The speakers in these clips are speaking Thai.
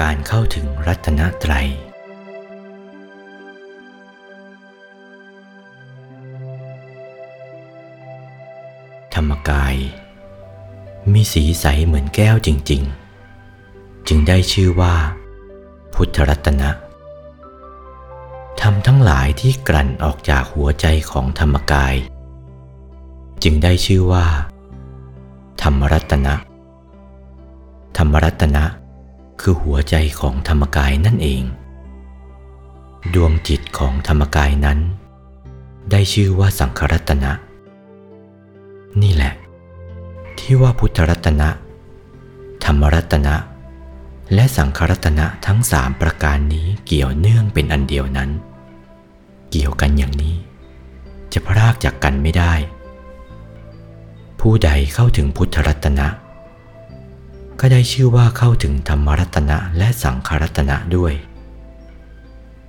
การเข้าถึงรัตนตรัย ธรรมกาย มีสีใสเหมือนแก้วจริง ๆ จึงได้ชื่อว่า พุทธรัตนะธรรมทั้งหลายที่กลั่นออกจากหัวใจของธรรมกาย จึงได้ชื่อว่า ธรรมรัตนะธรรมรัตนะ คือหัวใจของธรรมกายนั่นเอง ดวงจิตของธรรมกายนั้น ได้ชื่อว่าสังขรัตนะ นี่แหละ ที่ว่าพุทธรัตนะ ธรรมรัตนะ และสังขรัตนะทั้งสามประการนี้เกี่ยวเนื่องเป็นอันเดียวนั้น เกี่ยวกันอย่างนี้ จะพรากจากกันไม่ได้ ผู้ใดเข้าถึงพุทธรัตนะ ก็ได้ชื่อว่าเข้าถึงธรรมรัตนะและสังขรัตนะด้วย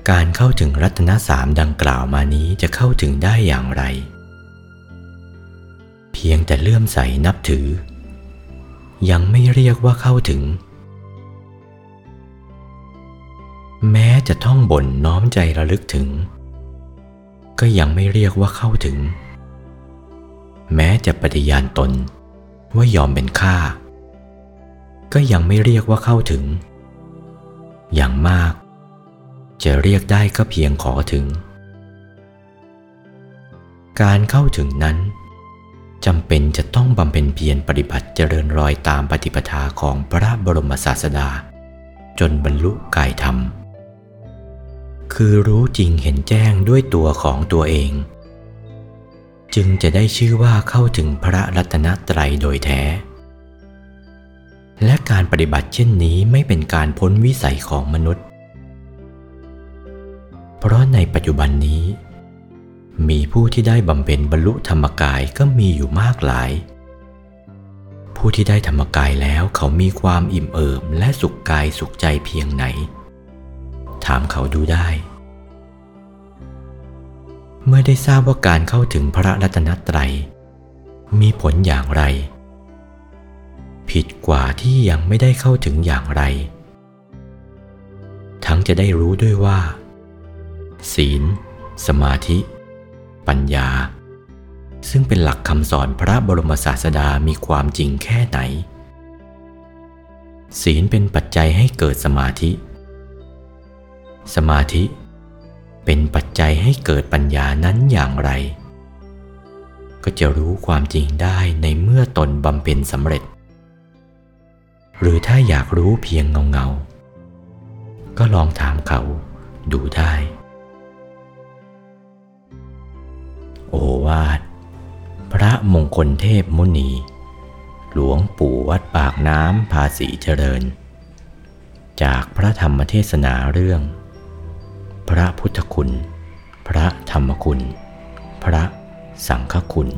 การเข้าถึงรัตนะสามดังกล่าวมานี้จะเข้าถึงได้อย่างไร เพียงแต่เลื่อมใสนับถือ ยังไม่เรียกว่าเข้าถึง แม้จะท่องบ่นน้อมใจระลึกถึง ก็ยังไม่เรียกว่าเข้าถึง แม้จะปฏิญาณตนว่ายอมเป็นข้า ก็ยังไม่เรียกว่าเข้าถึง อย่างมาก จะเรียกได้ก็เพียงขอถึง การเข้าถึงนั้นจำเป็นจะต้องบำเพ็ญเพียรปฏิบัติเจริญรอยตามปฏิปทาของพระบรมศาสดา จนบรรลุกายธรรม คือรู้จริงเห็นแจ้งด้วยตัวของตัวเอง จึงจะได้ชื่อว่าเข้าถึงพระรัตนตรัยโดยแท้ และการปฏิบัติเช่นนี้ไม่เป็นการพ้นวิสัยของมนุษย์ เพราะในปัจจุบันนี้ มีผู้ที่ได้บำเพ็ญบรรลุธรรมกายก็มีอยู่มากหลาย ผู้ที่ได้ธรรมกายแล้วเขามีความอิ่มเอิบและสุขกายสุขใจเพียงไหน ถามเขาดูได้ เมื่อได้ทราบว่าการเข้าถึงพระรัตนตรัยมีผลอย่างไร ผิดกว่าที่ยังไม่ได้เข้าถึงอย่างไร ทั้งจะได้รู้ด้วยว่า ศีล สมาธิ ปัญญา ซึ่งเป็นหลักคำสอนพระบรมศาสดามีความจริงแค่ไหน ศีลเป็นปัจจัยให้เกิดสมาธิ สมาธิเป็นปัจจัยให้เกิดปัญญานั้นอย่างไร ก็จะรู้ความจริงได้ในเมื่อตนบำเพ็ญสำเร็จ หรือถ้าอยากรู้เพียงเงาเงาก็ลองถามเขาดูได้ โอวาท พระมงคลเทพมุนี หลวงปู่วัดปากน้ำภาษีเจริญ จากพระธรรมเทศนาเรื่อง พระพุทธคุณ พระธรรมคุณ พระสังฆคุณ